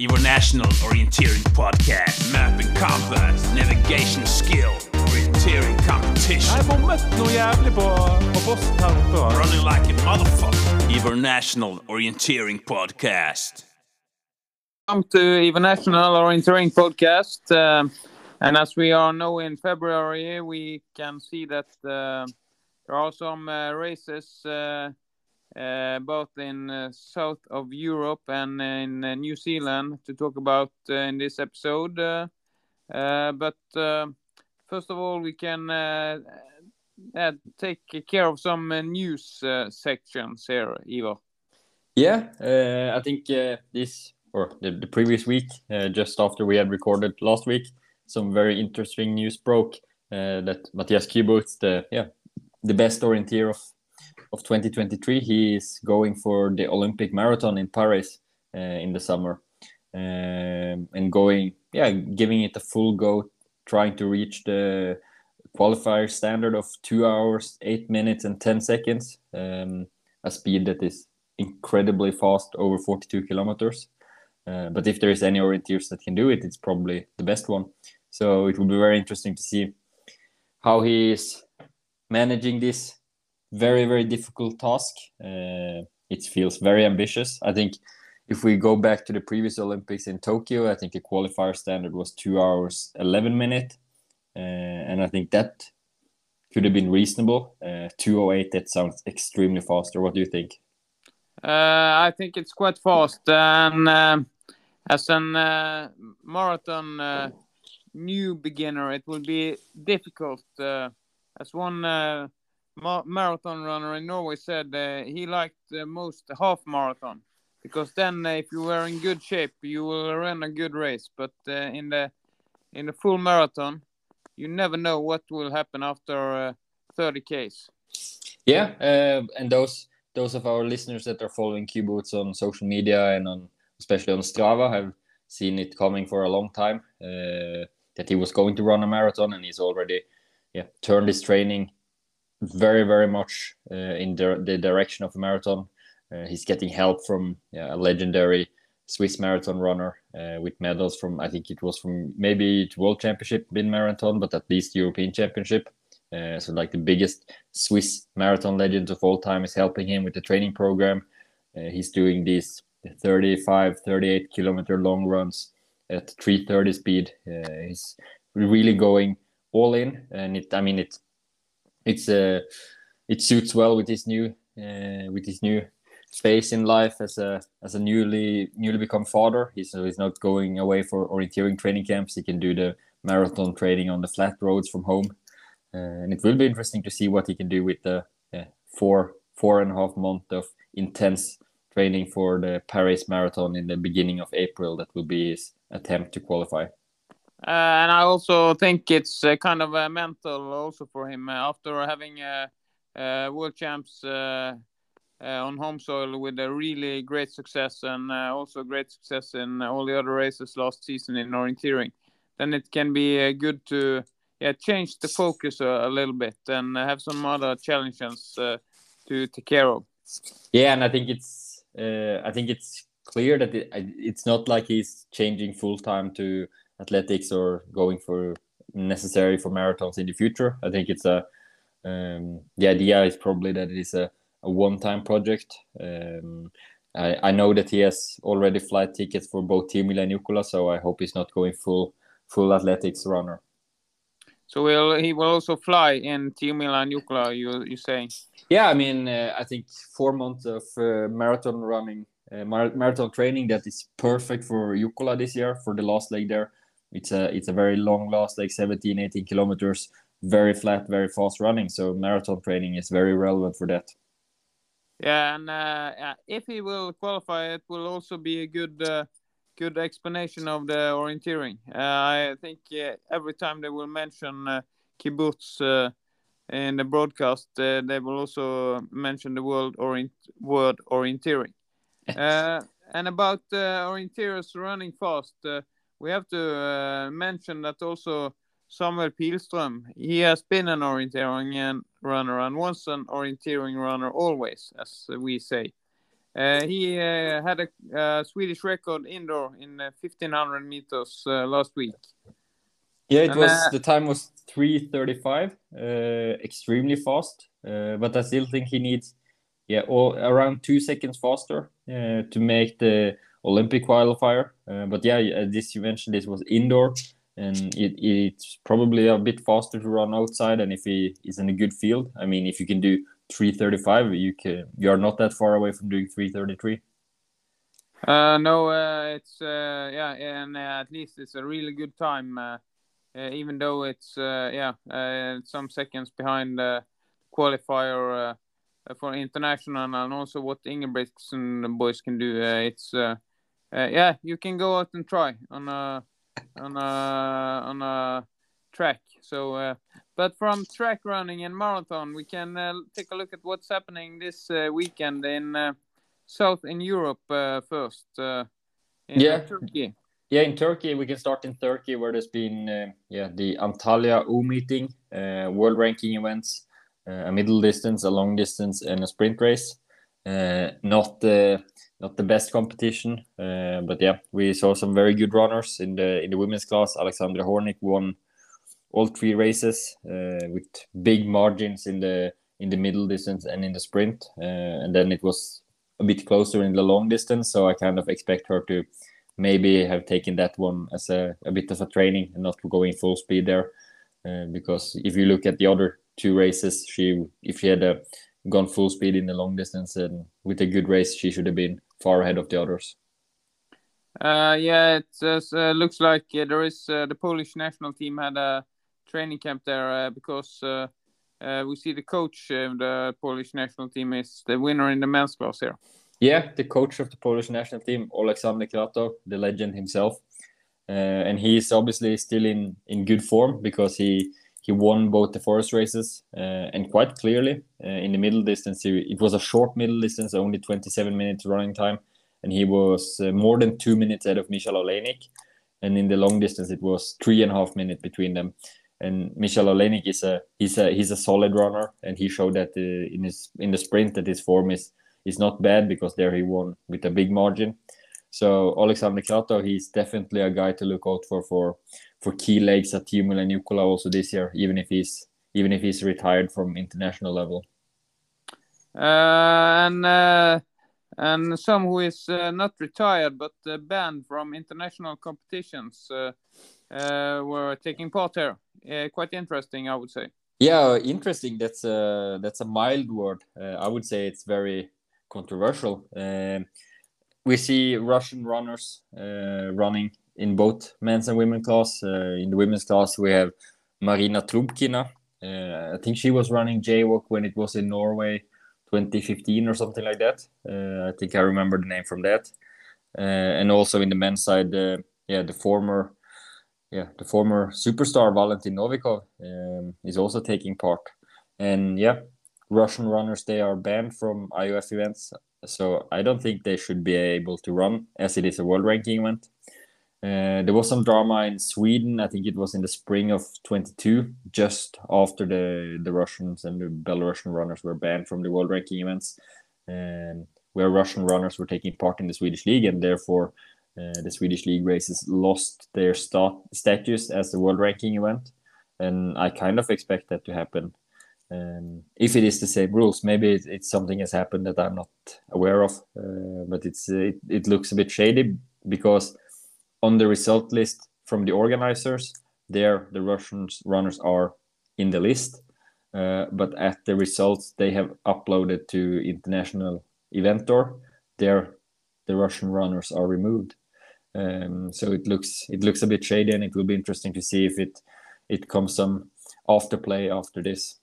Evo National Orienteering Podcast. Map and compass, navigation skill, orienteering competition. Jeg bommet noe jævlig på, på posten her oppe. Running like a motherfucker. Evo National Orienteering Podcast. Welcome to Even National Orienteering Podcast. Um, and as we are now in February, we can see that uh, there are some uh, races uh, uh, both in uh, south of Europe and in uh, New Zealand to talk about uh, in this episode. Uh, uh, but uh, first of all, we can uh, uh, take care of some uh, news uh, sections here, Ivo. Yeah, uh, I think uh, this or the, the previous week, uh, just after we had recorded last week, some very interesting news broke uh, that Matthias Kyburz, the yeah the best orienteer of of 2023, he is going for the Olympic marathon in Paris uh, in the summer, um, and going yeah giving it a full go, trying to reach the qualifier standard of two hours, eight minutes, and ten seconds, um, a speed that is incredibly fast over 42 kilometers. Uh, but if there is any orienteers that can do it, it's probably the best one. So it will be very interesting to see how he is managing this very, very difficult task. Uh, it feels very ambitious. I think if we go back to the previous Olympics in Tokyo, I think the qualifier standard was two hours, 11 minutes. Uh, and I think that could have been reasonable. Uh, 208, that sounds extremely fast. Or what do you think? Uh, I think it's quite fast, and um as an uh, marathon uh, new beginner, it will be difficult. As one ma- marathon runner in Norway said, uh, he liked most half marathon because then, uh, if you were in good shape, you will run a good race. But uh, in the in the full marathon, you never know what will happen after uh, 30 k's. Yeah, uh, and those those of our listeners that are following Kyburz on social media and on especially on Strava have seen it coming for a long time. Uh, that he was going to run a marathon, and he's already yeah turned his training very very much uh, in the, the direction of a marathon. Uh, he's getting help from yeah, a legendary Swiss marathon runner uh, with medals from I think it was from maybe it World Championship in marathon, but at least European Championship. Uh, so like the biggest Swiss marathon legends of all time is helping him with the training program. Uh, he's doing these 35, 38 kilometer long runs at 330 speed. Uh, he's really going all in, and it I mean it it's uh, it suits well with his new uh, with his new phase in life as a as a newly newly become father. He's he's not going away for orienteering training camps. He can do the marathon training on the flat roads from home, uh, and it will be interesting to see what he can do with the uh, four four and a half month of intense training for the Paris Marathon in the beginning of April. That will be his attempt to qualify. Uh, and I also think it's uh, kind of uh, mental also for him uh, after having uh, uh, world champs on home soil with a really great success and also great success in all the other races last season in orienteering. Then it can be good to yeah change the focus a, a little bit and have some other challenges to take care of. Yeah, and I think it's I think it's clear that it, it's not like he's changing full time to athletics or going for necessary for marathons in the future. I think it's a um, the idea is probably that it is a, a one time project. Um, I, I know that he has already flight tickets for both Tiomila and Jukola, so I hope he's not going full full athletics runner. So will he will also fly in Tiomila and Jukola, you you saying? Yeah, I mean, uh, I think four months of uh, marathon running, uh, mar- marathon training that is perfect for Jukola this year for the last leg there. It's a it's a very long last like 17, 18 kilometers, very flat, very fast running. So marathon training is very relevant for that. Yeah, and uh, yeah, if he will qualify, it will also be a good uh, good explanation of the orienteering. Uh, I think uh, every time they will mention uh, Kyburz uh, in the broadcast, uh, they will also mention the word orient word orienteering. uh, and about uh, orienteers running fast, uh, we have to uh, mention that also Samuel Pihlström. He has been an orienteering runner and once an orienteering runner always, as we say. Uh, he uh, had a uh, Swedish record indoor in uh, 1500 meters uh, last week. Yeah, it And, was uh, the time was three thirty five, uh, extremely fast. Uh, but I still think he needs, yeah, all, around two seconds faster uh, to make the Olympic qualifier. Uh, but yeah, as this you mentioned, this was indoor, and it, it's probably a bit faster to run outside. And if he is in a good field, I mean, if you can do three thirty five, you can you are not that far away from doing three thirty three. Uh, no, uh, it's uh, yeah, and uh, at least it's a really good time, uh, uh, even though it's uh, yeah uh, some seconds behind the qualifier uh, for international and also what Ingebrigtsen boys can do. Uh, it's uh, yeah, you can go out and try on a on a on a track. So, uh, but from track running and marathon, we can uh, take a look at what's happening this uh, weekend in. Uh, South in Europe uh, first. Uh, in Yeah. Turkey. Yeah, in Turkey, we can start in Turkey, where there's been yeah the Antalya O meeting, uh, world ranking events, uh, a middle distance, a long distance, and a sprint race. Uh, not the not the best competition, uh, but yeah, we saw some very good runners in the in the women's class. Alexandra Hornik won all three races uh, with big margins in the in the middle distance and in the sprint, and then it was a bit closer in the long distance. So I kind of expect her to maybe have taken that one as a, a bit of a training and not going full speed there. Uh, because if you look at the other two races, she if she had uh, gone full speed in the long distance and with a good race, she should have been far ahead of the others. Uh, yeah, it uh, looks like uh, there is uh, the Polish national team had a training camp there uh, because uh, uh, we see the coach of the Polish national team is the winner in the men's class here. Yeah, the coach of the Polish national team, Aleksander Krato, the legend himself, uh, and he is obviously still in in good form because he he won both the forest races uh, and quite clearly uh, in the middle distance. He, it was a short middle distance, only 27 minutes running time, and he was uh, more than two minutes ahead of Michal Olenik. And in the long distance, it was three and a half minutes between them. And Michal Olenik is a he's a he's a solid runner, and he showed that uh, in his in the sprint that his form is is not bad because there he won with a big margin. So Alexander Krato, he's definitely a guy to look out for for for key legs at Tiomila and Jukola also this year, even if he's even if he's retired from international level. Uh, and uh, and some who is uh, not retired but uh, banned from international competitions uh, uh, were taking part here. Uh, quite interesting, I would say. Yeah, interesting. That's a that's a mild word. Uh, I would say it's very controversial. Um, we see Russian runners uh, running in both men's and women's class. Uh, in the women's class, we have Marina Trubkina. Uh, I think she was running JWOC when it was in Norway, 2015 or something like that. I think I remember the name from that. And also in the men's side, yeah, the former, yeah, the former superstar Valentin Novikov um, is also taking part. And yeah, Russian runners they are banned from IOF events, so I don't think they should be able to run as it is a world ranking event. Uh, there was some drama in Sweden. I think it was in the spring of 22, just after the the Russians and the Belarusian runners were banned from the world ranking events, and where Russian runners were taking part in the Swedish league, and therefore uh, the Swedish league races lost their stat status as a world ranking event. And I kind of expect that to happen um, if it is the same rules, maybe it, it's something has happened that I'm not aware of. Uh, but it's it, it looks a bit shady because on the result list from the organizers, there the Russian runners are in the list, uh, but at the results they have uploaded to International Eventor, there the Russian runners are removed. Um, so it looks it looks a bit shady, and it will be interesting to see if it it comes some afterplay after this.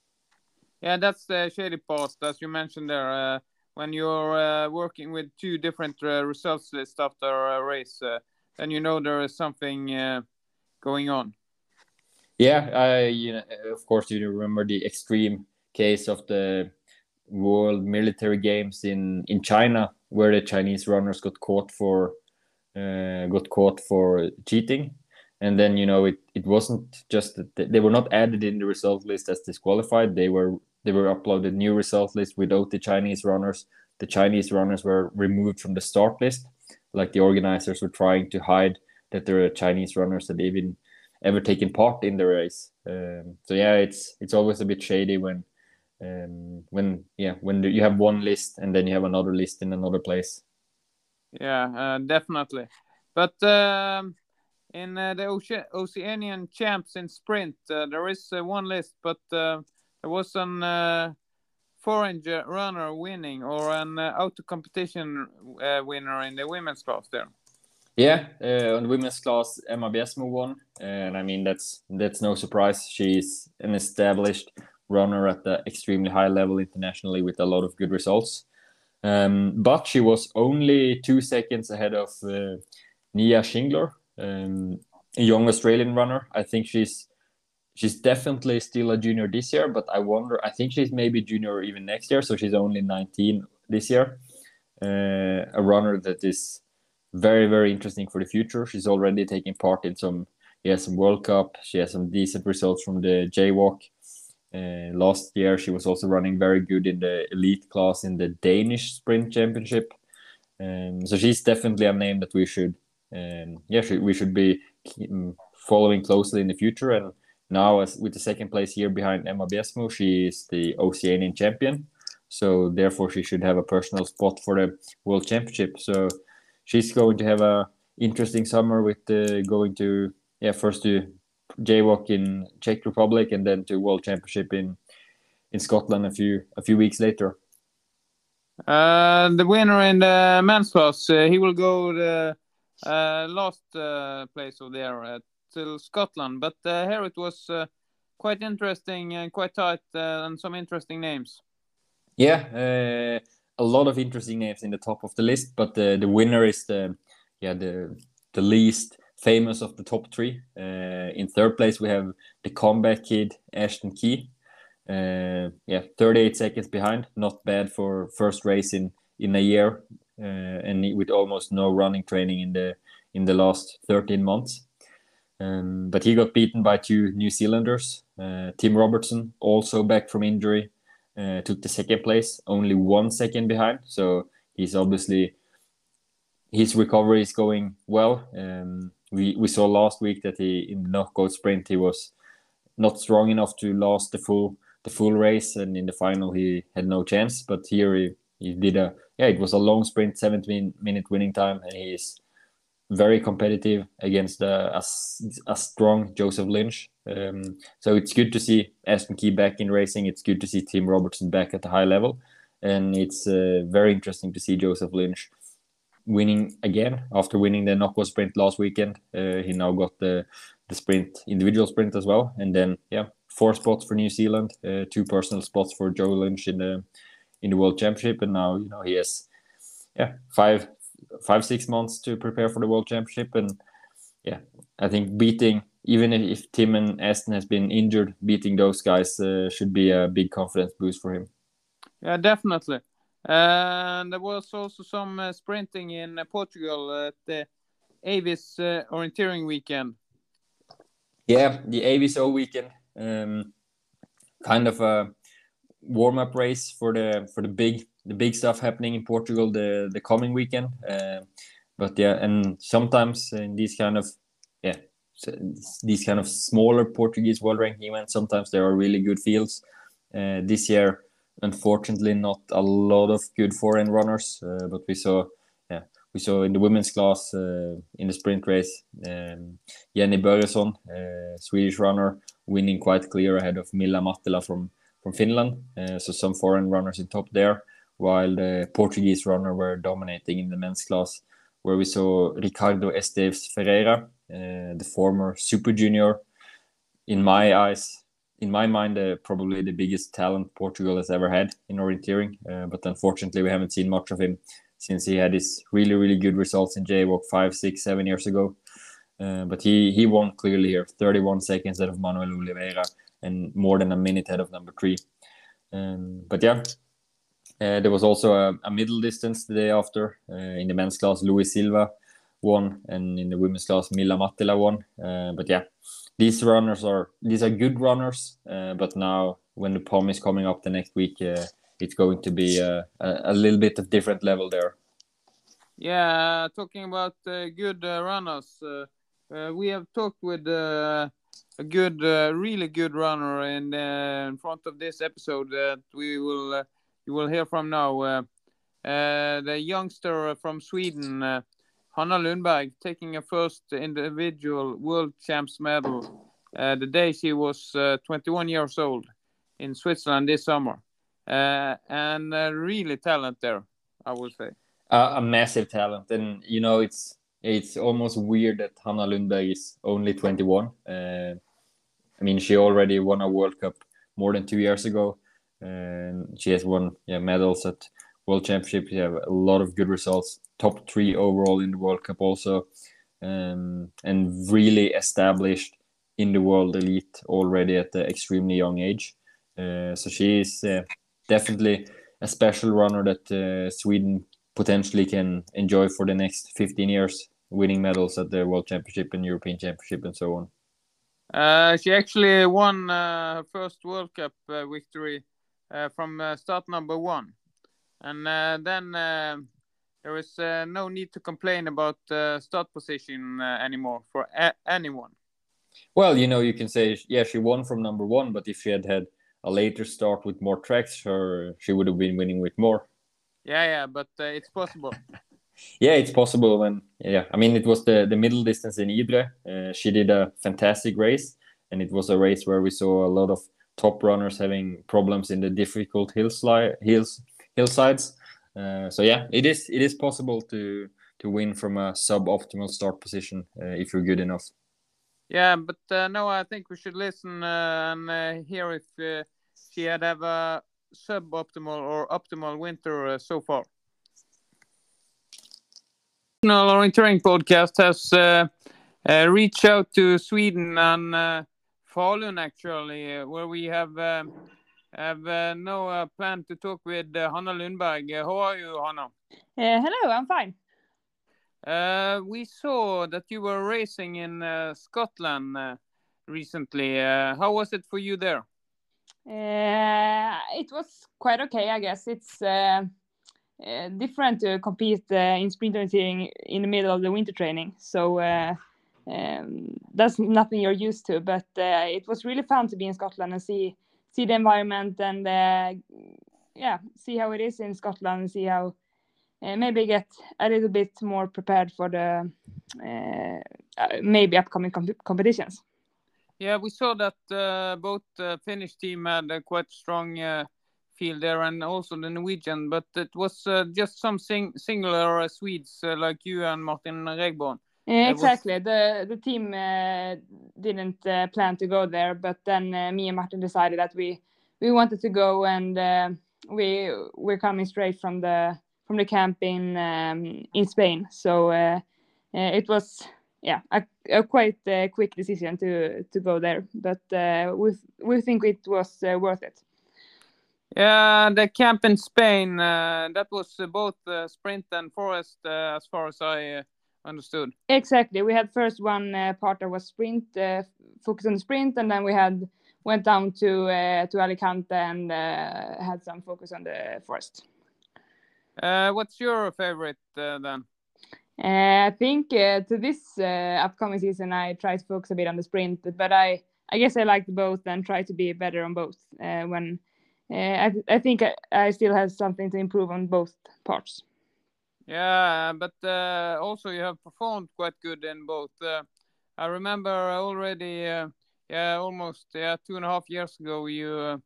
Yeah, that's the shady part, as you mentioned there. Uh, when you're uh, working with two different uh, results lists after a race, then you know there is something going on. Yeah, I you know, of course you remember the extreme case of the World Military Games in in China, where the Chinese runners got caught for uh, got caught for cheating, and then you know it it wasn't just that they were not added in the result list as disqualified. They were they were uploaded new result list without the Chinese runners the Chinese runners were removed from the start list. Like the organizers were trying to hide that there are Chinese runners that even ever taken part in the race. Um, so yeah, it's it's always a bit shady when um, when yeah when you have one list and then you have another list in another place. Yeah, uh, definitely. But um, in uh, the Oce- Oceanian champs in sprint, uh, there is uh, one list, but uh, there was an uh, foreign runner winning or an uh, auto competition uh, winner in the women's class there. Yeah, uh, on the women's class, Emma Bjessmo won, and I mean that's that's no surprise. She's an established runner at the extremely high level internationally with a lot of good results. Um, but she was only two seconds ahead of uh, Nia Schindler, um, a young Australian runner. I think she's she's definitely still a junior this year, but I wonder. I think she's maybe junior even next year, so she's only 19 this year. Uh, a runner that is very very interesting for the future. She's already taking part in some She has some World Cup. She has some decent results from the JWOC. Uh, last year, she was also running very good in the elite class in the Danish Sprint Championship. Um, so she's definitely a name that we should, um, yeah, we should be um, following closely in the future. And now, as with the second place here behind Emma Bjessmo, she is the Oceanian champion. So therefore, she should have a personal spot for the World Championship. So she's going to have a interesting summer with uh, going to yeah first to JWOC in Czech Republic and then to World Championship in in Scotland a few a few weeks later. Uh, the winner in the men's class, uh, he will go the uh, last uh, place of there uh, till Scotland. But uh, here it was uh, quite interesting and quite tight, uh, and some interesting names. Yeah, uh, a lot of interesting names in the top of the list, but the the winner is the yeah the the least famous of the top three. Uh, in third place, we have the comeback kid Ashton Key. Uh, yeah, 38 seconds behind. Not bad for first race in in a year, uh, and with almost no running training in the in the last 13 months. Um, but he got beaten by two New Zealanders. Uh, Tim Robertson, also back from injury, uh, took the second place, only one second behind. So he's obviously his recovery is going well. Um, we we saw last week that he in the knockout sprint he was not strong enough to last the full the full race, and in the final he had no chance. But here he, he did a yeah, it was a long sprint, 17 minute winning time, and he's very competitive against a, a, a strong Joseph Lynch. Um, so it's good to see Ashton Key back in racing. It's good to see Tim Robertson back at a high level, and it's uh, very interesting to see Joseph Lynch winning again after winning the knockout sprint last weekend. Uh, he now got the the sprint individual sprint as well, and then yeah, four spots for New Zealand, uh, two personal spots for Joe Lynch in the in the World Championship, and now you know he has yeah five five six months to prepare for the World Championship, and yeah, I think beating even if Tim and Aston has been injured, beating those guys uh, should be a big confidence boost for him. Yeah, definitely. And there was also some uh, sprinting in uh, Portugal at the Avis uh, orienteering weekend. Yeah, the Avis Aviso weekend, um, kind of a warm up race for the for the big the big stuff happening in Portugal the the coming weekend. Uh, but yeah, and sometimes in these kind of yeah these kind of smaller Portuguese world ranking events, sometimes there are really good fields. Uh, this year unfortunately not a lot of good foreign runners uh, but we saw yeah we saw in the women's class uh, in the sprint race um, Jenny Börjesson uh, Swedish runner winning quite clear ahead of Milla Mattila from from Finland uh, so some foreign runners in top there while the Portuguese runner were dominating in the men's class where we saw Ricardo Esteves Ferreira uh, the former super junior in my eyes in my mind, uh, probably the biggest talent Portugal has ever had in orienteering. Uh, but unfortunately, we haven't seen much of him since he had his really, really good results in JWOC five, six, seven years ago. Uh, but he he won clearly here, 31 seconds ahead of Manuel Oliveira and more than a minute ahead of number three. Um, but yeah, uh, there was also a, a, middle distance the day after uh, in the men's class. Luis Silva won, and in the women's class, Mila Mattila won. Uh, but yeah, these runners are these are good runners, uh, but now when the POM is coming up the next week, uh, it's going to be a, a, little bit of different level there. Yeah, talking about uh, good runners, we have talked with a good, uh, really good runner in, uh, in front of this episode that we will uh, you will hear from now. Uh, uh, the youngster from Sweden, uh, Hanna Lundberg, taking a first individual world champs medal the day she was uh, 21 years old in Switzerland this summer, and really talent there, I would say. A massive talent, and you know it's it's almost weird that Hanna Lundberg is only 21. Uh, I mean, she already won a World Cup more than two years ago, and she has won yeah medals at World Championships. She have a lot of good results, top three overall in the World Cup also, um, and really established in the world elite already at the extremely young age. Uh, so she is uh, definitely a special runner that uh, Sweden potentially can enjoy for the next 15 years, winning medals at the World Championship and European Championship and so on. Uh, she actually won uh, her first World Cup uh, victory uh, from uh, start number one, and uh, then uh, there is uh, no need to complain about uh, start position uh, anymore for anyone. Well, you know, you can say, yeah, she won from number one, but if she had had a later start with more tracks, her she would have been winning with more. Yeah, yeah, but uh, it's possible. Yeah, it's possible. When yeah, I mean, it was the the middle distance in Idre. Uh, she did a fantastic race, and it was a race where we saw a lot of top runners having problems in the difficult hill slide hills hillsides. Uh, so yeah, it is it is possible to to win from a suboptimal start position uh, if you're good enough. Yeah, but uh, no, I think we should listen uh, and uh, hear if uh, she had a suboptimal or optimal winter so far. National Orienteering Podcast has uh, uh, reached out to Sweden and uh, Falun actually, where we have um, have uh, no uh, plan to talk with uh, Hanna Lundberg. How are you, Hanna? Hello, I'm fine. Uh, we saw that you were racing in uh, Scotland uh, recently. Uh, how was it for you there? It was quite okay, I guess. It's uh, different to compete uh, in sprint orienteering in the middle of the winter training. So uh, um, that's nothing you're used to. But uh, it was really fun to be in Scotland and see see the environment and uh, yeah, see how it is in Scotland and see how maybe get a little bit more prepared for the maybe upcoming comp- competitions. Yeah, we saw that both Finnish team had quite strong field there, and also the Norwegian. But it was uh, just some sing- singular uh, Swedes uh, like you and Martin Regborn. Yeah, was- exactly. The the team uh, didn't uh, plan to go there, but then uh, me and Martin decided that we we wanted to go, and uh, we we're coming straight from the from the camp in um, in Spain. So it was yeah a, a quite uh, quick decision to to go there, but uh, we we think it was uh, worth it. Yeah, the camp in Spain, uh, that was uh, both uh, sprint and forest, uh, as far as I uh, understood. Exactly. We had first one uh, part that was sprint, uh, focus on the sprint, and then we had went down to uh, to Alicante and uh, had some focus on the forest. Uh, what's your favorite uh, then? Uh, I think uh, to this uh, upcoming season, I try to focus a bit on the sprint, but I I guess I like both and try to be better on both. Uh, when I I think I, I still have something to improve on both parts. Yeah, but uh, also you have performed quite good in both. Uh, I remember already, uh, yeah, almost yeah two and a half years ago, you uh,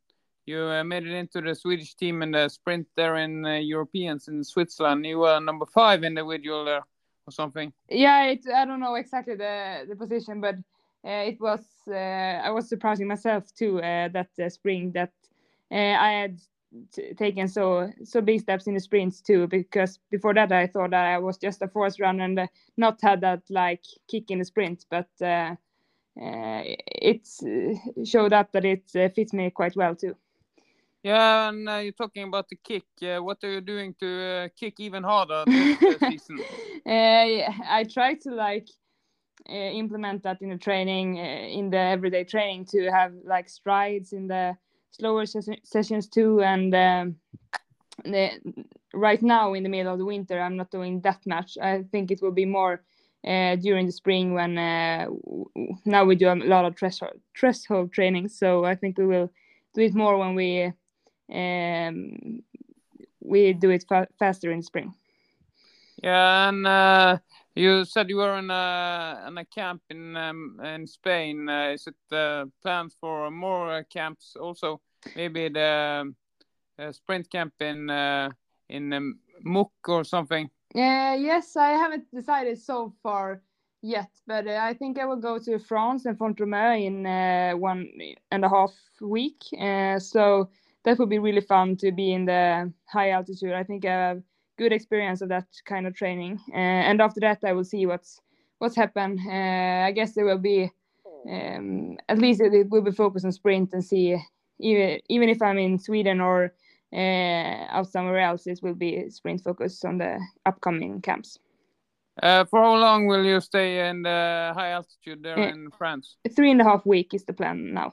you uh, made it into the Swedish team in the sprint there in uh, Europeans in Switzerland. You were number five individual there or something. Yeah, it, I don't know exactly the the position, but uh, it was uh, I was surprising myself too uh, that uh, spring that I had t- taken so so big steps in the sprints too because before that I thought that I was just a force runner and uh, not had that like kick in the sprint, but uh, uh, it showed up that it uh, fits me quite well too. Yeah, and uh, you're talking about the kick. What are you doing to uh, kick even harder this season? uh, yeah, I try to like uh, implement that in the training, uh, in the everyday training, to have like strides in the slower ses- sessions too. And um, the, right now in the middle of the winter, I'm not doing that much. I think it will be more uh, during the spring when uh, now we do a lot of threshold threshold training. So I think we will do it more when we um, we do it fa- faster in spring. Yeah, and uh, you said you were in a in a camp in um, in Spain. Uh, is it uh, plans for more uh, camps also? Maybe the um, sprint camp in uh, in um, or something. Uh, yes, I haven't decided so far yet, but uh, I think I will go to France and Font-Romeu in uh, one and a half week. So that would be really fun to be in the high altitude. I think I have good experience of that kind of training. Uh, and after that, I will see what's what's happened. Uh, I guess there will be um, at least it, it will be focused on sprint and see even even if I'm in Sweden or uh, out somewhere else, it will be sprint focus on the upcoming camps. Uh, for how long will you stay in the high altitude there Yeah. in France? Three and a half week is the plan now.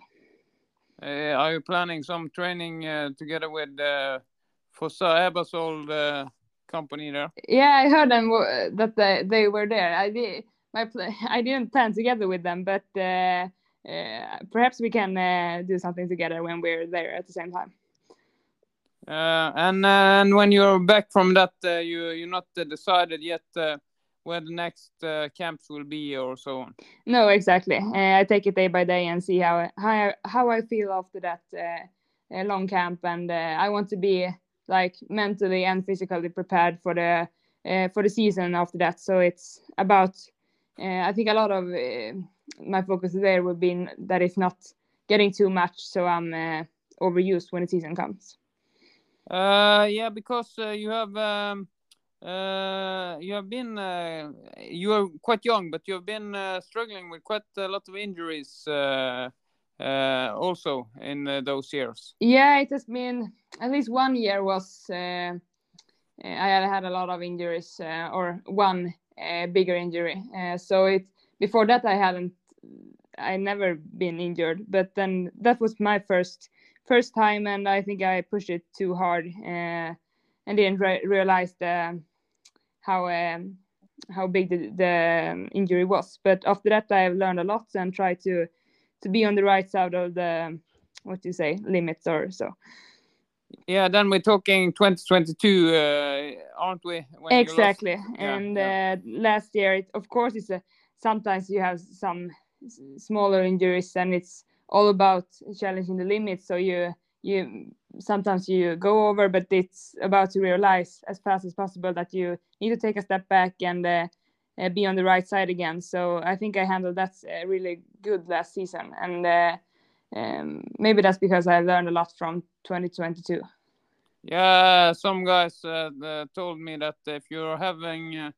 Uh, are you planning some training uh, together with uh, Fosser Aebersold uh, company there? Yeah, I heard them uh, that they, they were there. I did my I didn't plan together with them, but uh, uh, perhaps we can uh, do something together when we're there at the same time. Uh, and and when you're back from that, uh, you you're not uh, decided yet uh, where the next uh, camps will be or so on. No, exactly. Uh, I take it day by day and see how how I, how I feel after that uh, uh, long camp, and uh, I want to be like mentally and physically prepared for the uh, for the season after that. So it's about. Uh, I think a lot of uh, my focus there would be that it's not getting too much, so I'm uh, overused when the season comes. Uh, yeah, because uh, you have um, uh, you have been uh, you are quite young, but you have been uh, struggling with quite a lot of injuries uh, uh, also in uh, those years. Yeah, it has been at least one year was uh, I had had a lot of injuries uh, or one uh, bigger injury. Uh, so it before that I hadn't I never been injured, but then that was my first first time, and I think I pushed it too hard uh, and didn't re- realize the how um, how big the, the injury was. But after that, I've learned a lot and tried to to be on the right side of the what do you say limits or so. Yeah, then we're talking 2022, uh, aren't we? when exactly Yeah, and yeah. Uh, last year it, of course it's a, sometimes you have some smaller injuries and it's all about challenging the limits so you you sometimes you go over but it's about to realize as fast as possible that you need to take a step back and uh, uh, be on the right side again so i think i handled that uh, really good last season and uh, um, maybe that's because i learned a lot from 2022 Yeah, some guys uh, told me that if you're having uh,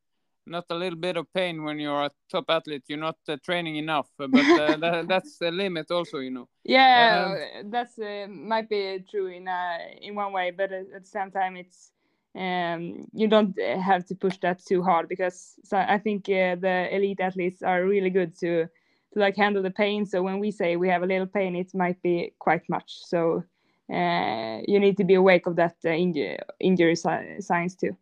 not a little bit of pain when you're a top athlete, you're not uh, training enough. But uh, that, that's the limit, also, you know. Yeah, uh, that's uh, might be true in uh, in one way, but at the same time, it's um, you don't uh, have to push that too hard because so I think uh, the elite athletes are really good to to like handle the pain. So when we say we have a little pain, it might be quite much. So uh, you need to be awake of that uh, injury injury si- signs too.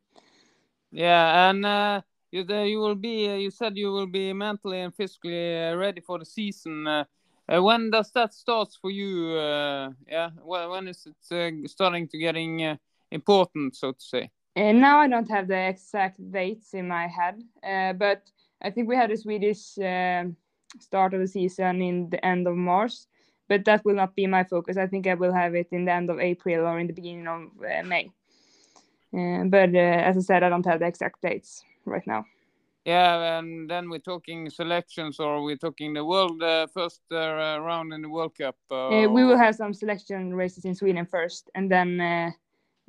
Yeah, and uh, you you will be. Uh, you said you will be mentally and physically ready for the season. When does that start for you? Yeah, when, is it starting to getting important, so to say? And now I don't have the exact dates in my head, uh, but I think we had a Swedish um start of the season in the end of March, but that will not be my focus. I think I will have it in the end of April or in the beginning of uh, May. Uh, but uh, as I said, I don't have the exact dates right now. Yeah, and then we're talking selections, or we're talking the world uh, first uh, round in the World Cup. Uh, Uh, we will have some selection races in Sweden first, and then uh,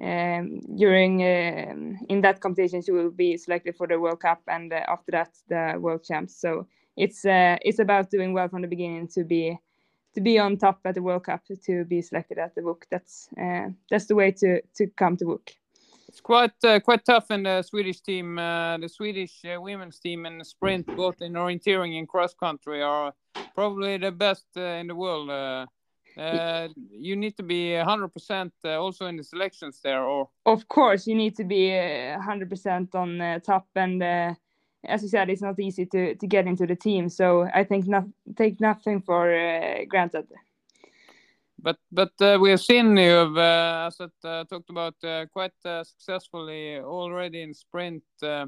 um, during um in that competition, she will be selected for the World Cup, and uh, after that, the World Champs. So it's uh, it's about doing well from the beginning to be to be on top at the World Cup to be selected at the WOC. That's uh, that's the way to to come to WOC. It's quite uh, quite tough in the Swedish team. Uh, the Swedish uh, women's team in the sprint, both in orienteering and cross country, are probably the best uh, in the world. Uh, uh, you need to be 100% uh, also in the selections there, or of course you need to be uh, 100% on uh, top and uh, as you said it's not easy to to get into the team so i think not take nothing for uh, granted but but uh, we have seen you have, uh, as I uh, talked about, uh, quite uh, successfully already in sprint. Uh,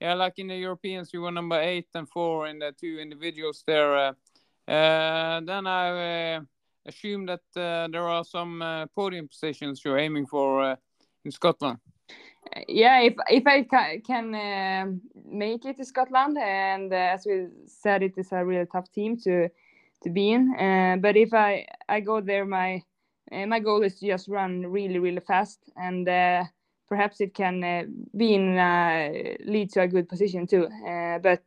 yeah, like in the Europeans, you were number eight and four in the two individuals there. Uh, uh, then I uh, assume that uh, there are some uh, podium positions you're aiming for uh, in Scotland. yeah if if i ca- can make it to scotland and as we said it is a really tough team to to be in but if i i go there my my goal is to just run really really fast and perhaps it can uh, be in uh, lead to a good position too uh, but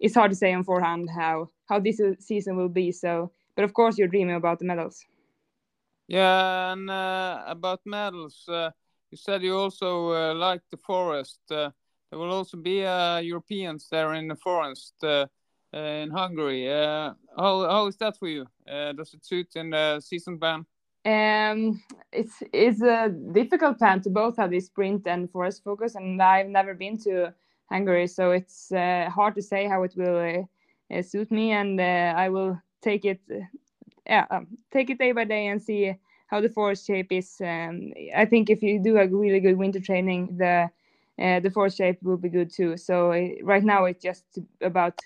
it's hard to say on forehand how how this season will be so but of course you're dreaming about the medals Yeah, and uh, about medals, uh, you said you also uh, like the forest. Uh, there will also be uh, Europeans there in the forest uh, uh, in Hungary. Uh, how how is that for you? Uh, does it suit in the season plan? Um, it's it's a difficult plan to both have this sprint and forest focus, and I've never been to Hungary, so it's uh, hard to say how it will suit me, and uh, I will take it, yeah, um, take it day by day and see how the forest shape is. Um, I think if you do a really good winter training, the uh, the forest shape will be good too. So uh, right now it's just about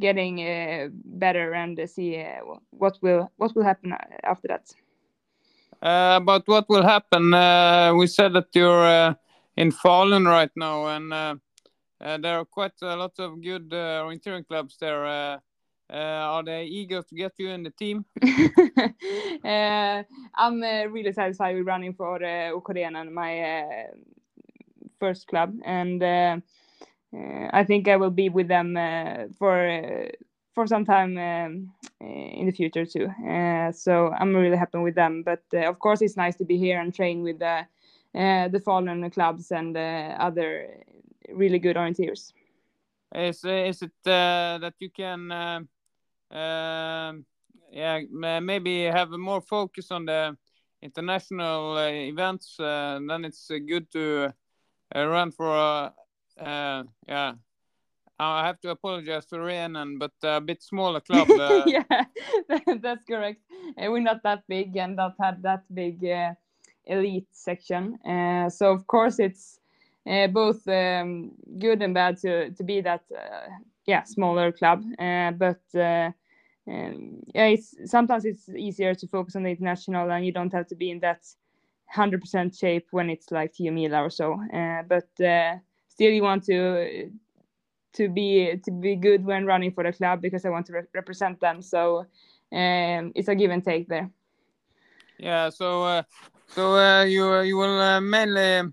getting uh, better and see uh, what will what will happen uh, after that. About what will happen, we said that you're in Falun right now, and there are quite a lot of good orienteering clubs there. Uh, uh, are they eager to get you in the team? uh, I'm uh, really satisfied with running for uh, and my first club, and I think I will be with them uh, for uh, for some time um, in the future too. Uh, so I'm really happy with them. But uh, of course, it's nice to be here and train with the uh, the Falun clubs and other really good orienteers. Is is it uh, that you can, yeah, maybe have more focus on the international uh, events? Uh, then it's uh, good to uh, run for a, uh, yeah. I have to apologize to Renan, but a bit smaller club. Uh, yeah, that's correct. We're not that big and not had that big uh, elite section. Uh, so of course it's uh, both um, good and bad to to be that uh, yeah smaller club. Uh, but uh, um, yeah, it's sometimes it's easier to focus on the international and you don't have to be in that hundred percent shape when it's like Tiomila or so. Uh, but uh, still, you want to to be to be good when running for the club because I want to re- represent them. So um, it's a give and take there. Yeah, so uh, so uh, you you will mainly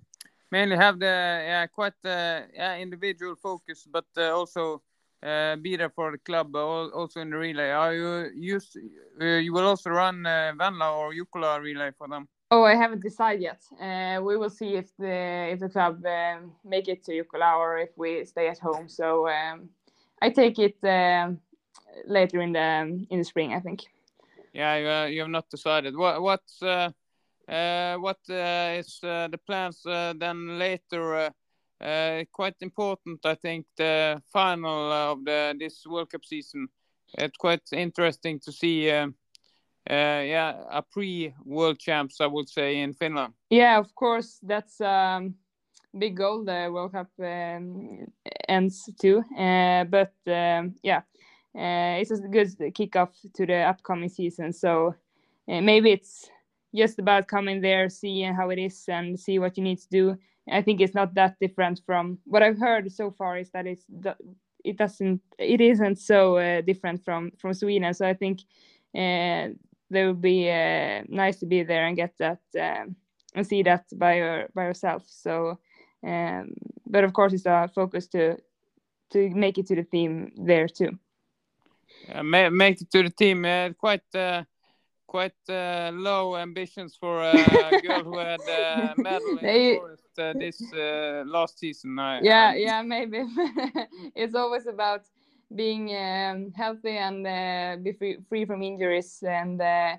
mainly have the yeah quite uh, yeah individual focus, but also uh, be there for the club, uh, also in the relay. Are you used? Uh, you will also run uh, Venla or Jukola relay for them. Oh, I haven't decided yet. Uh, we will see if the if the club um, make it to Jukola or if we stay at home. So um, I take it um later in the in the spring, I think. Yeah, you, uh, you have not decided. What what's uh, uh, what uh, is uh, the plans uh, then later? Uh, quite important, I think, the final of the this World Cup season. It's quite interesting to see. Uh, uh, yeah, a pre-world champs, I would say, in Finland. Yeah, of course, that's um, big goal. The World Cup um, ends too, but um, yeah, it's a good kickoff to the upcoming season. So maybe it's just about coming there, seeing how it is, and see what you need to do. I think it's not that different from what I've heard so far. Is that it's it doesn't it isn't so uh, different from from Sweden. So I think uh, there will be uh, nice to be there and get that um, and see that by your by yourself. So, um, but of course, it's a focus to to make it to the theme there too. Uh, make it to the team. Uh, quite uh, quite uh, low ambitions for a girl who had a medal in They- forest uh, this uh, last season. I, Yeah, I- yeah, maybe. it's always about being um, healthy and uh, be free, free from injuries and uh,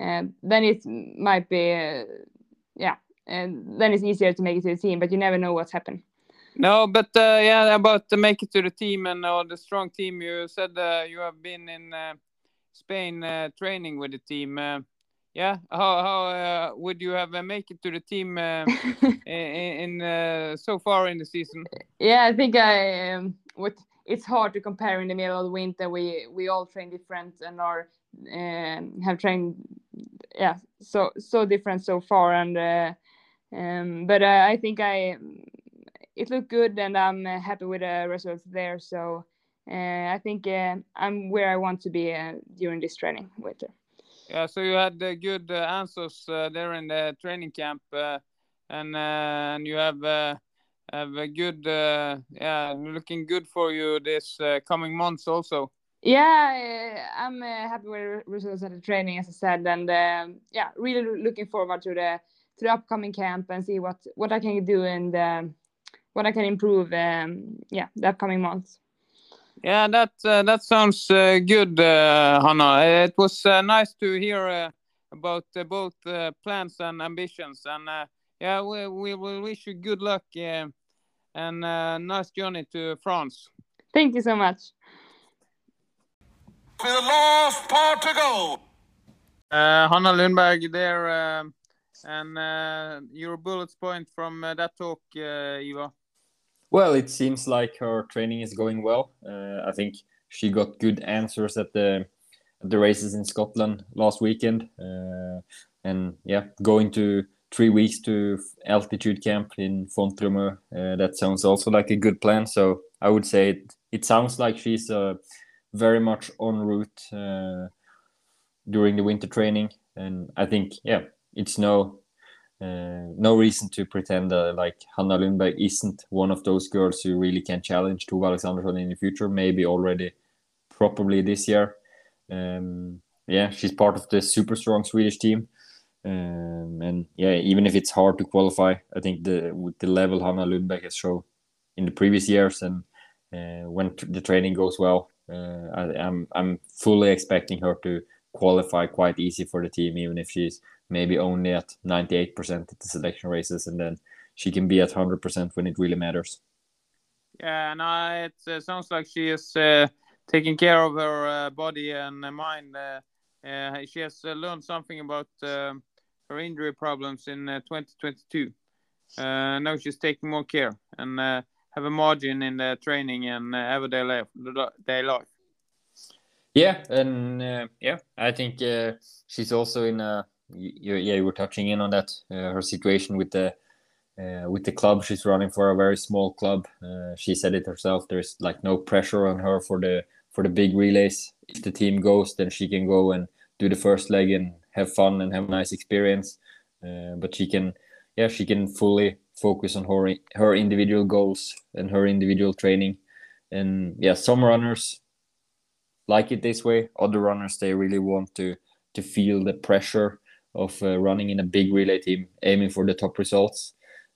uh, then it might be uh, yeah, and then it's easier to make it to the team. But you never know what's happened. No, but uh, yeah, about to make it to the team and uh, the strong team. You said uh, you have been in uh, Spain uh, training with the team. Uh, yeah, how how uh, would you have uh, make it to the team uh, in, in uh, so far in the season? yeah, I think I um, what it's hard to compare in the middle of the winter. We we all train different and are um, have trained yeah so so different so far and uh, um, but uh, I think I it looked good and I'm happy with the results there. So I think uh, I'm where I want to be uh, during this training winter. Yeah, so you had uh, good uh, answers uh, there in the training camp, uh, and uh, and you have uh, have a good uh, yeah looking good for you this uh, coming months also. Yeah, uh, I'm uh, happy with the results at the training, as I said, and yeah, really looking forward to the to the upcoming camp and see what what I can do and um, what I can improve. Um, yeah, the upcoming months. Yeah, that uh, that sounds uh, good, uh, Hanna. It was uh, nice to hear uh, about uh, both uh, plans and ambitions, and uh, yeah, we we will wish you good luck uh, and uh, nice journey to France. Thank you so much. With the last part to go. Uh, Hanna Lundberg there, and uh, your bullets point from uh, that talk, uh, Eva. Well, it seems like her training is going well. Uh, I think she got good answers at the at the races in Scotland last weekend, uh, and yeah, going to three weeks to altitude camp in Font-Romeu. Uh, that sounds also like a good plan. So I would say it, it sounds like she's uh, very much en route uh, during the winter training, and I think yeah, it's no uh, no reason to pretend uh, like Hanna Lundberg isn't one of those girls who really can challenge Tove Alexandersson in the future. Maybe already, probably this year. Um, yeah, she's part of the super strong Swedish team, um, and yeah, even if it's hard to qualify, I think the the level Hanna Lundberg has shown in the previous years, and uh, when the training goes well, uh, I, I'm I'm fully expecting her to qualify quite easy for the team, even if she's maybe only at 98% at the selection races and then she can be at 100% when it really matters. Yeah, and I, it uh, sounds like she is uh, taking care of her uh, body and mind. Uh, uh, she has uh, learned something about um her injury problems in uh, 2022. Uh, now she's taking more care and have a margin in the training and everyday life. Yeah, and uh, yeah, I think uh, she's also in a you, yeah you were touching in on that uh, her situation with the uh, with the club she's running for a very small club. Uh, she said it herself. There's like no pressure on her for the for the big relays. If the team goes, then she can go and do the first leg and have fun and have a nice experience. Uh, but she can, yeah, she can fully focus on her her individual goals and her individual training. And yeah, some runners like it this way. Other runners they really want to to feel the pressure of uh, running in a big relay team, aiming for the top results.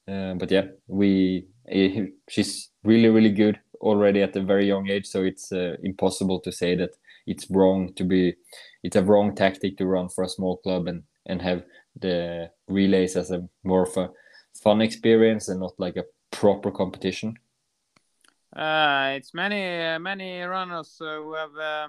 Uh, but yeah, we eh, she's really really good already at a very young age, so it's uh, impossible to say that it's wrong to be. It's a wrong tactic to run for a small club and and have the relays as a more of a fun experience and not like a proper competition. Uh, it's many many runners uh, who have, uh,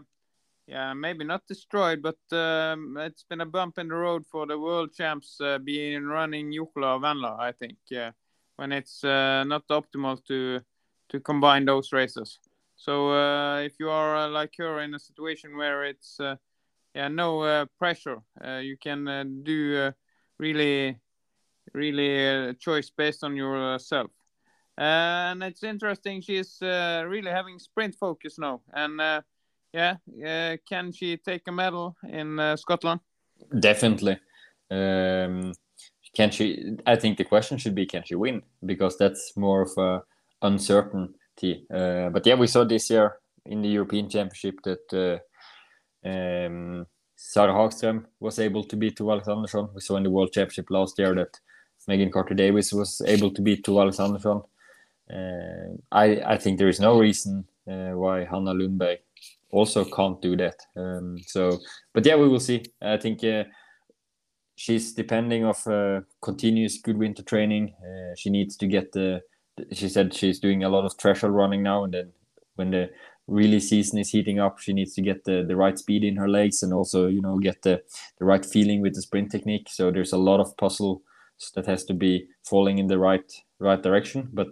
yeah, maybe not destroyed, but um, it's been a bump in the road for the world champs uh, being running Jukola or Venla. I think uh, when it's not optimal to to combine those races. So if you are like her in a situation where it's yeah no pressure, you can do really really uh, choice based on yourself. And it's interesting. She's uh, really having sprint focus now, and uh, yeah, uh, can she take a medal in Scotland? Definitely. Um, can she? I think the question should be, can she win? Because that's more of a uncertainty. But yeah, we saw this year in the European Championship that um, Sara Hagström was able to beat Tove Alexandersson. We saw in the World Championship last year that Megan Carter Davies was able to beat Tove Alexandersson. Uh, I I think there is no reason uh, why Hanna Lundberg also can't do that. Um, so, but yeah, we will see. I think uh, she's depending of uh, continuous good winter training. Uh, she needs to get the. She said she's doing a lot of threshold running now, and then when the really season is heating up, she needs to get the, the right speed in her legs and also you know get the, the right feeling with the sprint technique. So there's a lot of puzzle that has to be falling in the right right direction. But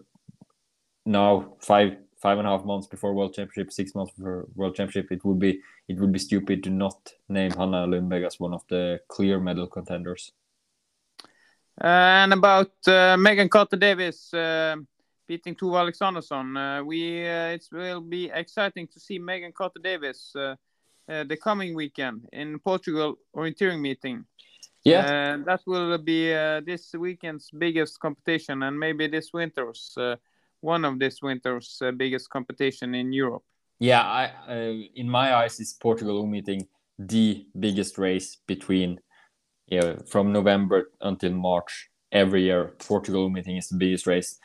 now five five and a half months before World Championship, six months before World Championship, it would be it would be stupid to not name Hanna Lundberg as one of the clear medal contenders. and about uh, Megan Carter Davies uh, beating Tove Alexandersson, uh, we uh, it will be exciting to see Megan Carter Davies uh, uh, the coming weekend in Portugal orienteering meeting. Yeah, that will be uh, this weekend's biggest competition and maybe this winter's uh, one of this winter's uh, biggest competition in Europe. yeah. I uh, in my eyes, is Portugal meeting the biggest race between yeah from November until March every year. Portugal meeting is the biggest race.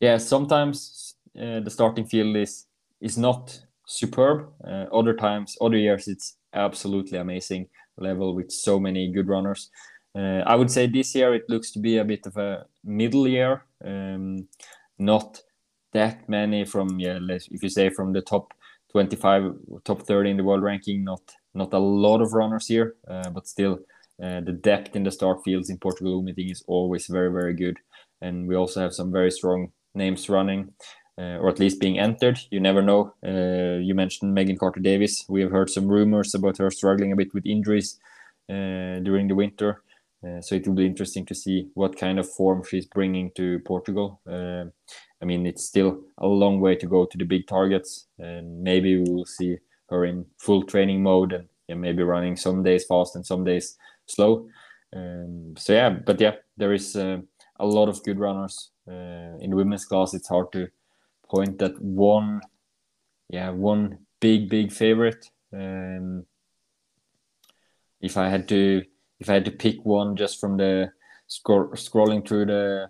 Yeah, sometimes uh, the starting field is is not superb. Uh, other times, other years, it's absolutely amazing level with so many good runners. Uh, I would say this year it looks to be a bit of a middle year. Um, not that many from yeah, if you say from the top 25, top 30 in the world ranking, not not a lot of runners here, uh, but still uh, the depth in the start fields in Portugal meeting is always very very good, and we also have some very strong names running. Uh, or at least being entered. You never know. Uh, you mentioned Megan Carter Davies. We have heard some rumors about her struggling a bit with injuries uh, during the winter. Uh, so it will be interesting to see what kind of form she's bringing to Portugal. Uh, I mean, it's still a long way to go to the big targets, and maybe we will see her in full training mode and yeah, maybe running some days fast and some days slow. Um, so yeah, but yeah, there is uh, a lot of good runners uh, in the women's class. It's hard to point that one, yeah, one big big favorite. Um, if I had to, if I had to pick one just from the scroll, scrolling through the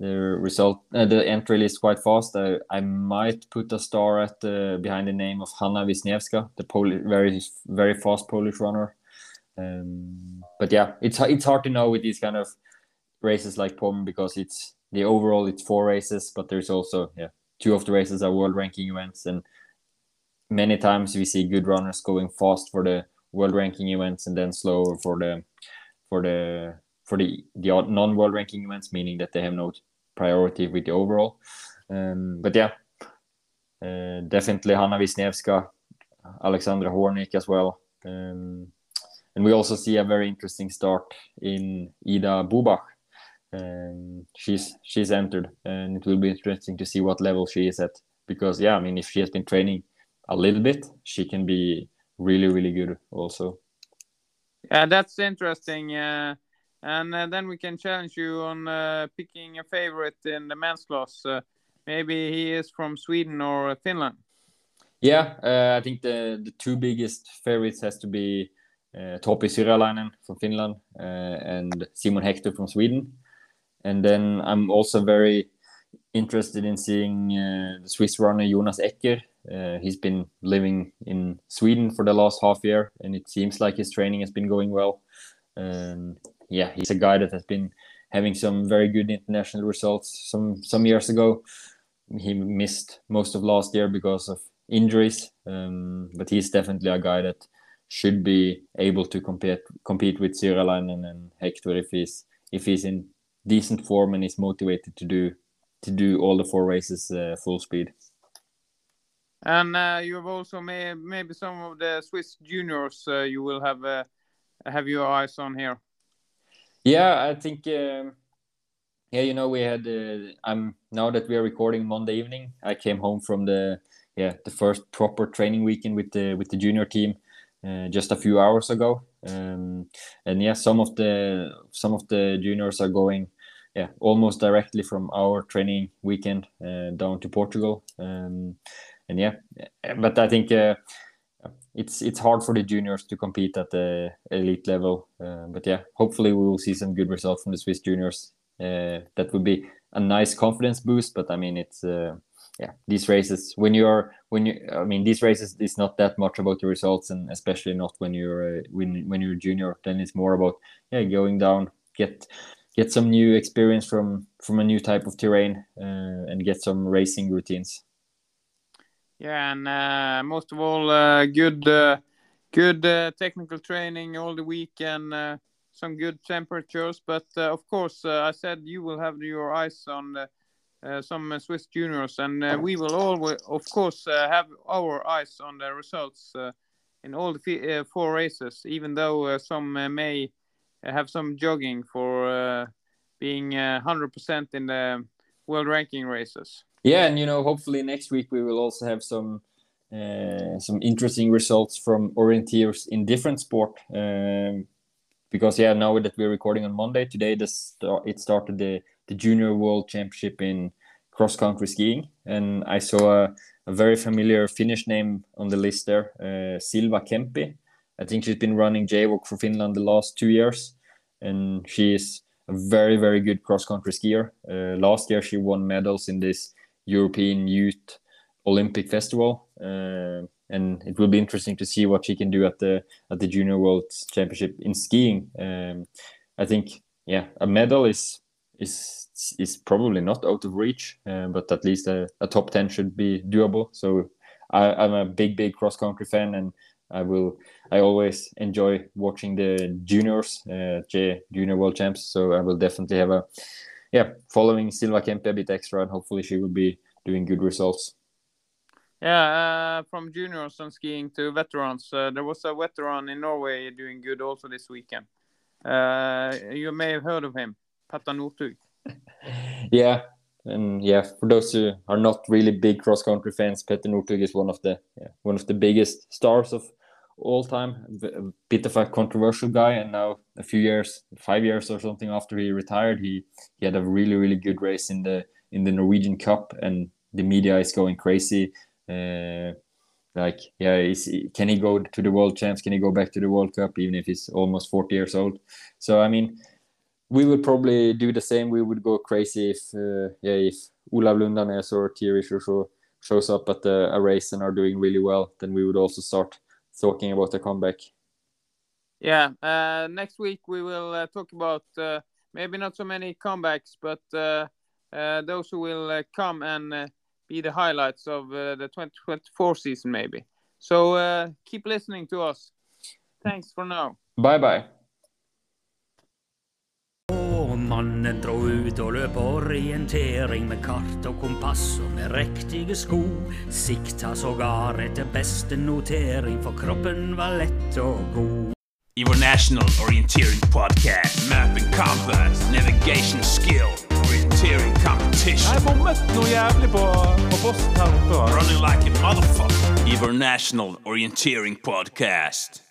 the result, uh, the entry list quite fast, I, I might put a star at uh, behind the name of Hanna Wisniewska, the Poli- very very fast Polish runner. Um, but yeah, it's it's hard to know with these kind of races like Pommern because it's the overall it's four races, but there's also yeah two of the races are world ranking events, and many times we see good runners going fast for the world ranking events and then slower for the for the for the the non-world ranking events, meaning that they have no priority with the overall. Um, but yeah, uh, definitely Hanna Wisniewska, Alexandra Hornik as well. Um, and we also see a very interesting start in Ida Bobach. Um, she's she's entered, and it will be interesting to see what level she is at. Because yeah, I mean, if she has been training a little bit, she can be really really good also. Yeah, that's interesting. Uh, and uh, then we can challenge you on uh, picking a favorite in the men's class. Uh, maybe he is from Sweden or Finland. Yeah, uh, I think the the two biggest favorites has to be uh, Topi Syrjalainen from Finland uh, and Simon Hector from Sweden. And then I'm also very interested in seeing uh, the Swiss runner Jonas Ecker. Uh, he's been living in Sweden for the last half year, and it seems like his training has been going well. Um, yeah, he's a guy that has been having some very good international results. Some some years ago, he missed most of last year because of injuries, um, but he's definitely a guy that should be able to compete compete with Syrjalainen and Hector if he's if he's in decent form and is motivated to do to do all the four races uh, full speed. And uh, you have also may, maybe some of the Swiss juniors uh, you will have uh, have your eyes on here. Yeah, I think. Um, yeah, you know, we had. Uh, I'm now that we are recording Monday evening. I came home from the yeah the first proper training weekend with the with the junior team uh, just a few hours ago. Um, and yeah, some of the some of the juniors are going yeah almost directly from our training weekend uh, down to Portugal. Um, and yeah, but I think uh, it's it's hard for the juniors to compete at the elite level. Uh, but yeah, hopefully we will see some good results from the Swiss juniors. Uh, that would be a nice confidence boost. But I mean, it's uh, yeah, these races when you're when you I mean these races is not that much about the results, and especially not when you're uh, when when you're a junior. Then it's more about yeah going down, get get some new experience from from a new type of terrain, uh, and get some racing routines. Yeah, and uh, most of all, uh, good uh, good uh, technical training all the week and uh, some good temperatures. But uh, of course, I said you will have your eyes on some Swiss juniors, and we will always, of course, have our eyes on the results in all the four races. Even though some may have some jogging for being uh, 100% in the world ranking races. Yeah, and you know, hopefully next week we will also have some uh, some interesting results from orienteers in different sport. Um, because yeah, now that we're recording on Monday, today start, it started the the Junior World Championship in cross country skiing, and I saw a, a very familiar Finnish name on the list there, uh, Silva Kempi. I think she's been running JWOC for Finland the last two years, and she is a very very good cross country skier. Uh, last year she won medals in this European Youth Olympic Festival, uh, and it will be interesting to see what she can do at the at the Junior World Championship in skiing. Um, I think yeah, a medal is is is probably not out of reach, uh, but at least a, a, top ten should be doable. So I, am a big big cross country fan, and I will I always enjoy watching the juniors, uh, Junior World Champs. So I will definitely have a yeah following Silva Kempe a bit extra, and hopefully she will be doing good results. Yeah, uh, from juniors and skiing to veterans. Uh, there was a veteran in Norway doing good also this weekend. Uh, you may have heard of him, Petter Northug. yeah, and yeah, for those who are not really big cross country fans, Petter Northug is one of the yeah, one of the biggest stars of all time. A bit of a controversial guy, and now a few years, five years or something after he retired, he he had a really really good race in the in the Norwegian Cup, and the media is going crazy. Uh, like, yeah, is, can he go to the World Champs? Can he go back to the World Cup, even if he's almost 40 years old? So, I mean, we would probably do the same. We would go crazy if, uh, yeah, if Olav Lundanes or Thierry Chouchot shows up at the, a race and are doing really well, then we would also start talking about the comeback. Yeah, uh, next week we will uh, talk about uh, maybe not so many comebacks, but uh, uh, those who will uh, come and be the highlights of the 2024 season, maybe. So keep listening to us. Thanks for now. Bye bye. Mannen dro ut og løp orientering med kart og kompass og med riktige sko. Sikta sågar etter beste notering, for kroppen var lett og god. Your national orienteering podcast, Map and compass, navigation skill, orienteering competition. Jeg bommet noe jævlig på, på posten her oppe. Running like a motherfucker. Your national orienteering podcast.